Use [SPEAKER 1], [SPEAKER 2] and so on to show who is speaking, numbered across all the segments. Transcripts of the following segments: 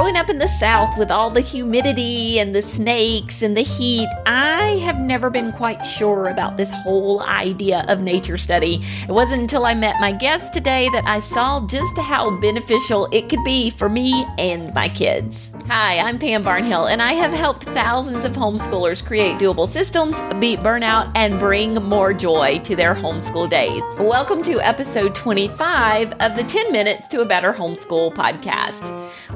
[SPEAKER 1] growing up in the South with all the humidity and the snakes and the heat, I have never been quite sure about this whole idea of nature study. It wasn't until I met my guest today that I saw just how beneficial it could be for me and my kids. Hi, I'm Pam Barnhill, and I have helped thousands of homeschoolers create doable systems, beat burnout, and bring more joy to their homeschool days. Welcome to episode 25 of the 10 Minutes to a Better Homeschool podcast.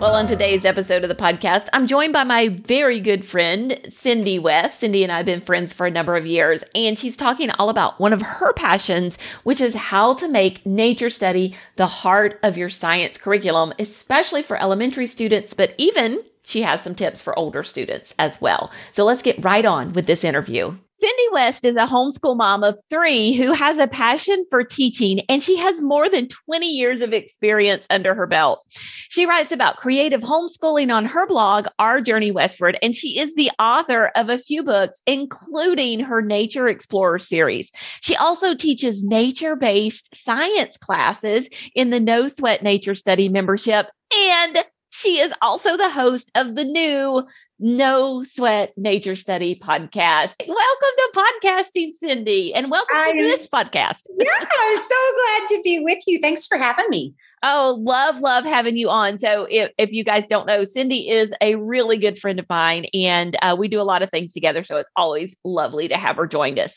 [SPEAKER 1] Well, on today's episode of the podcast, I'm joined by my very good friend, Cindy West. Cindy and I have been friends for a number of years, and she's talking all about one of her passions, which is how to make nature study the heart of your science curriculum, especially for elementary students, but even she has some tips for older students as well. So let's get right on with this interview. Cindy West is a homeschool mom of three who has a passion for teaching, and she has more than 20 years of experience under her belt. She writes about creative homeschooling on her blog, Our Journey Westward, and she is the author of a few books, including her Nature Explorer series. She also teaches nature based science classes in the No Sweat Nature Study membership. And she is also the host of the new No Sweat Nature Study podcast. Welcome to podcasting, Cindy, and welcome I to this podcast.
[SPEAKER 2] yeah, I'm so glad to be with you. Thanks for having me.
[SPEAKER 1] Oh, love, love having you on. So, if, if you guys don't know, Cindy is a really good friend of mine, and uh, we do a lot of things together. So, it's always lovely to have her join us.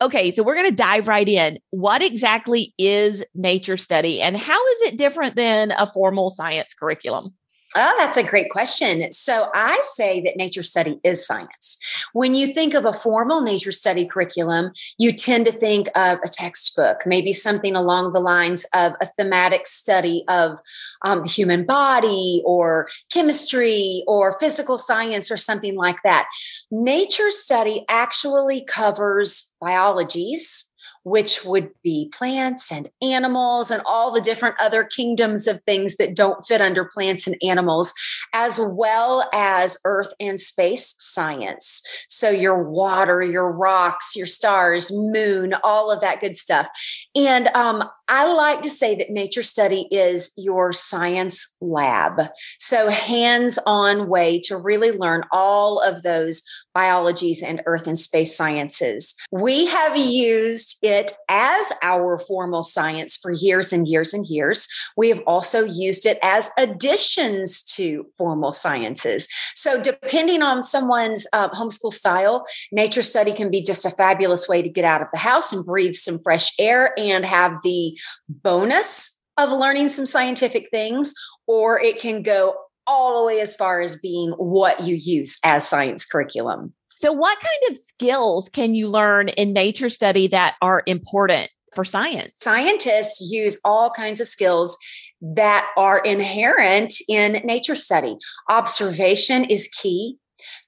[SPEAKER 1] Okay, so we're going to dive right in. What exactly is nature study, and how is it different than a formal science curriculum?
[SPEAKER 2] Oh, that's a great question. So I say that nature study is science. When you think of a formal nature study curriculum, you tend to think of a textbook, maybe something along the lines of a thematic study of um, the human body or chemistry or physical science or something like that. Nature study actually covers biologies, which would be plants and animals and all the different other kingdoms of things that don't fit under plants and animals, as well as earth and space science. So, your water, your rocks, your stars, moon, all of that good stuff. And um, I like to say that nature study is your science lab. So, hands on way to really learn all of those biologies and earth and space sciences. We have used it as our formal science for years and years and years. We have also used it as additions to formal sciences. So, depending on someone's uh, homeschool style, nature study can be just a fabulous way to get out of the house and breathe some fresh air and have the bonus of learning some scientific things, or it can go all the way as far as being what you use as science curriculum.
[SPEAKER 1] So, what kind of skills can you learn in nature study that are important for science?
[SPEAKER 2] Scientists use all kinds of skills that are inherent in nature study. Observation is key.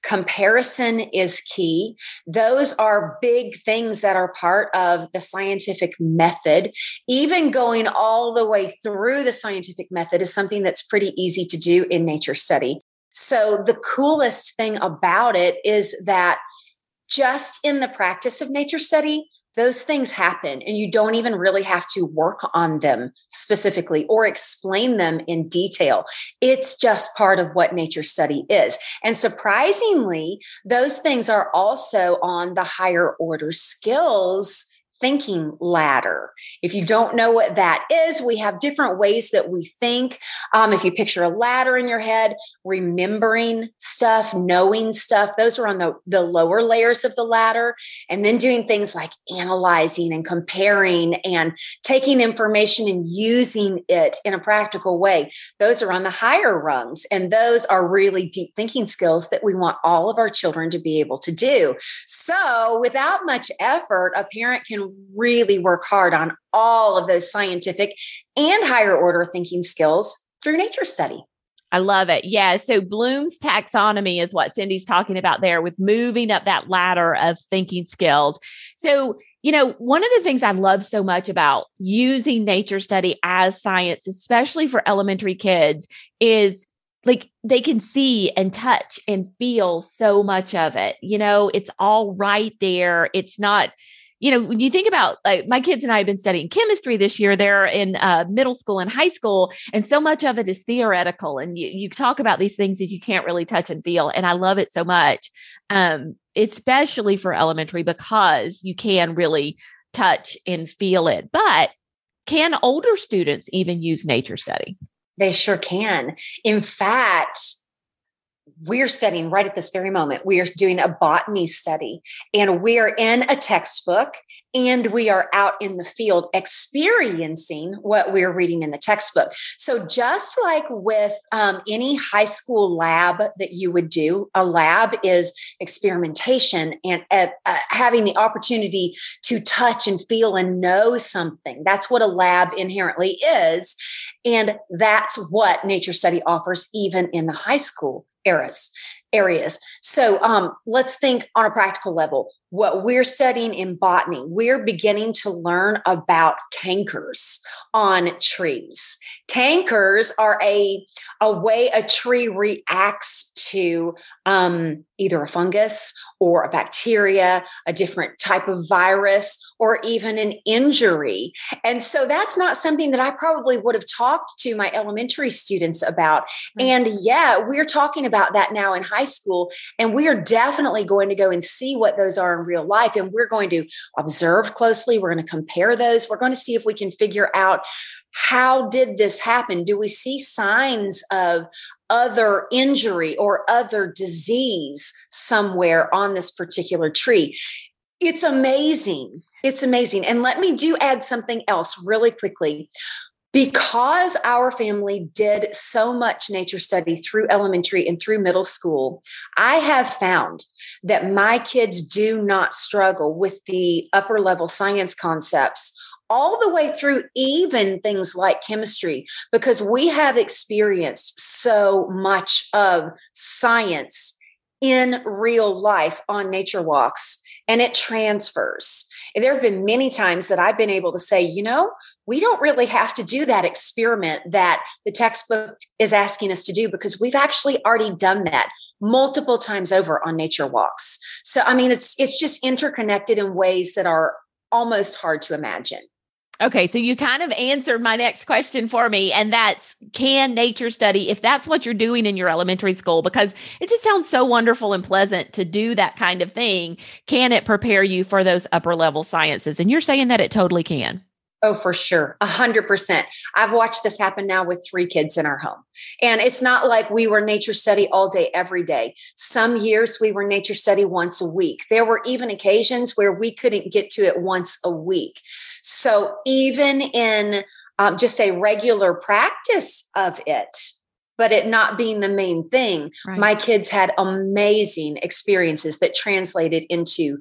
[SPEAKER 2] Comparison is key. Those are big things that are part of the scientific method. Even going all the way through the scientific method is something that's pretty easy to do in nature study. So, the coolest thing about it is that just in the practice of nature study, those things happen and you don't even really have to work on them specifically or explain them in detail. It's just part of what nature study is. And surprisingly, those things are also on the higher order skills thinking ladder. If you don't know what that is, we have different ways that we think. Um, if you picture a ladder in your head, remembering stuff, knowing stuff, those are on the, the lower layers of the ladder. And then doing things like analyzing and comparing and taking information and using it in a practical way. Those are on the higher rungs. And those are really deep thinking skills that we want all of our children to be able to do. So without much effort, a parent can really work hard on all of those scientific and higher order thinking skills through nature study.
[SPEAKER 1] I love it. Yeah. So Bloom's taxonomy is what Cindy's talking about there with moving up that ladder of thinking skills. So, you know, one of the things I love so much about using nature study as science, especially for elementary kids, is like they can see and touch and feel so much of it. You know, it's all right there. It's not you know, when you think about like my kids and I have been studying chemistry this year, they're in uh, middle school and high school, and so much of it is theoretical. And you, you talk about these things that you can't really touch and feel. And I love it so much, um, especially for elementary because you can really touch and feel it. But can older students even use nature study?
[SPEAKER 2] They sure can. In fact, we're studying right at this very moment. We are doing a botany study and we are in a textbook and we are out in the field experiencing what we're reading in the textbook. So, just like with um, any high school lab that you would do, a lab is experimentation and uh, uh, having the opportunity to touch and feel and know something. That's what a lab inherently is. And that's what nature study offers, even in the high school eras areas. So um, let's think on a practical level. What we're studying in botany, we're beginning to learn about cankers on trees. Cankers are a, a way a tree reacts to um, either a fungus or a bacteria, a different type of virus, or even an injury. And so that's not something that I probably would have talked to my elementary students about. Mm-hmm. And yeah, we're talking about that now in high school. And we are definitely going to go and see what those are in real life. And we're going to observe closely. We're going to compare those. We're going to see if we can figure out how did this happen? Do we see signs of other injury or other disease somewhere on this particular tree? It's amazing. It's amazing. And let me do add something else really quickly. Because our family did so much nature study through elementary and through middle school, I have found that my kids do not struggle with the upper level science concepts all the way through even things like chemistry because we have experienced so much of science in real life on nature walks and it transfers. And there have been many times that I've been able to say, you know, we don't really have to do that experiment that the textbook is asking us to do because we've actually already done that multiple times over on nature walks. So I mean it's it's just interconnected in ways that are almost hard to imagine.
[SPEAKER 1] Okay, so you kind of answered my next question for me, and that's can nature study, if that's what you're doing in your elementary school, because it just sounds so wonderful and pleasant to do that kind of thing, can it prepare you for those upper level sciences? And you're saying that it totally can.
[SPEAKER 2] Oh, for sure. A hundred percent. I've watched this happen now with three kids in our home. And it's not like we were nature study all day, every day. Some years we were nature study once a week. There were even occasions where we couldn't get to it once a week. So even in um, just a regular practice of it, but it not being the main thing, right. my kids had amazing experiences that translated into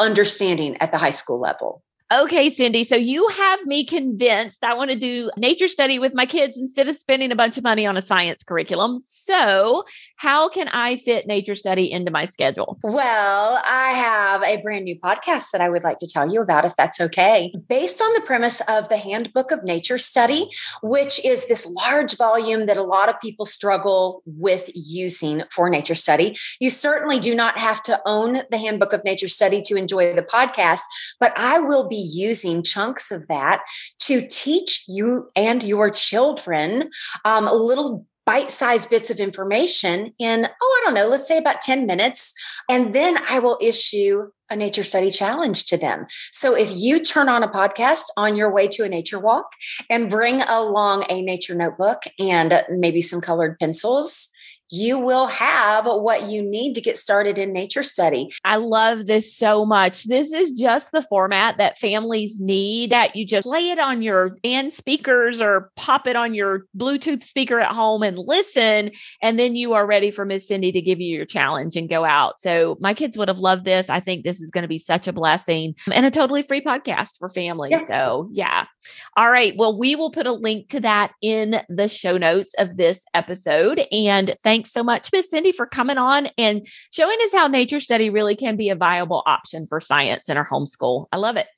[SPEAKER 2] understanding at the high school level.
[SPEAKER 1] Okay, Cindy. So you have me convinced I want to do nature study with my kids instead of spending a bunch of money on a science curriculum. So, how can I fit nature study into my schedule?
[SPEAKER 2] Well, I have a brand new podcast that I would like to tell you about, if that's okay. Based on the premise of the Handbook of Nature Study, which is this large volume that a lot of people struggle with using for nature study. You certainly do not have to own the Handbook of Nature Study to enjoy the podcast, but I will be using chunks of that to teach you and your children um, little bite-sized bits of information in oh i don't know let's say about 10 minutes and then i will issue a nature study challenge to them. So if you turn on a podcast on your way to a nature walk and bring along a nature notebook and maybe some colored pencils you will have what you need to get started in nature study.
[SPEAKER 1] I love this so much. This is just the format that families need that you just lay it on your and speakers or pop it on your Bluetooth speaker at home and listen. And then you are ready for Miss Cindy to give you your challenge and go out. So my kids would have loved this. I think this is going to be such a blessing and a totally free podcast for families. Yeah. So yeah. All right. Well, we will put a link to that in the show notes of this episode. And thank thanks so much, Miss Cindy, for coming on and showing us how nature study really can be a viable option for science in our homeschool. I love it.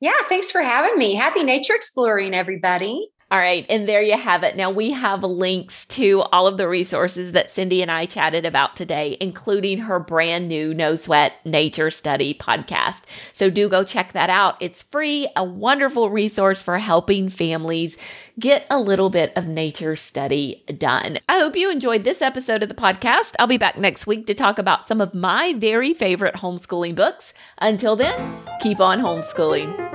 [SPEAKER 2] Yeah, thanks for having me. Happy nature exploring, everybody.
[SPEAKER 1] All right. And there you have it. Now we have links to all of the resources that Cindy and I chatted about today, including her brand new No Sweat Nature Study podcast. So do go check that out. It's free, a wonderful resource for helping families get a little bit of nature study done. I hope you enjoyed this episode of the podcast. I'll be back next week to talk about some of my very favorite homeschooling books. Until then, keep on homeschooling.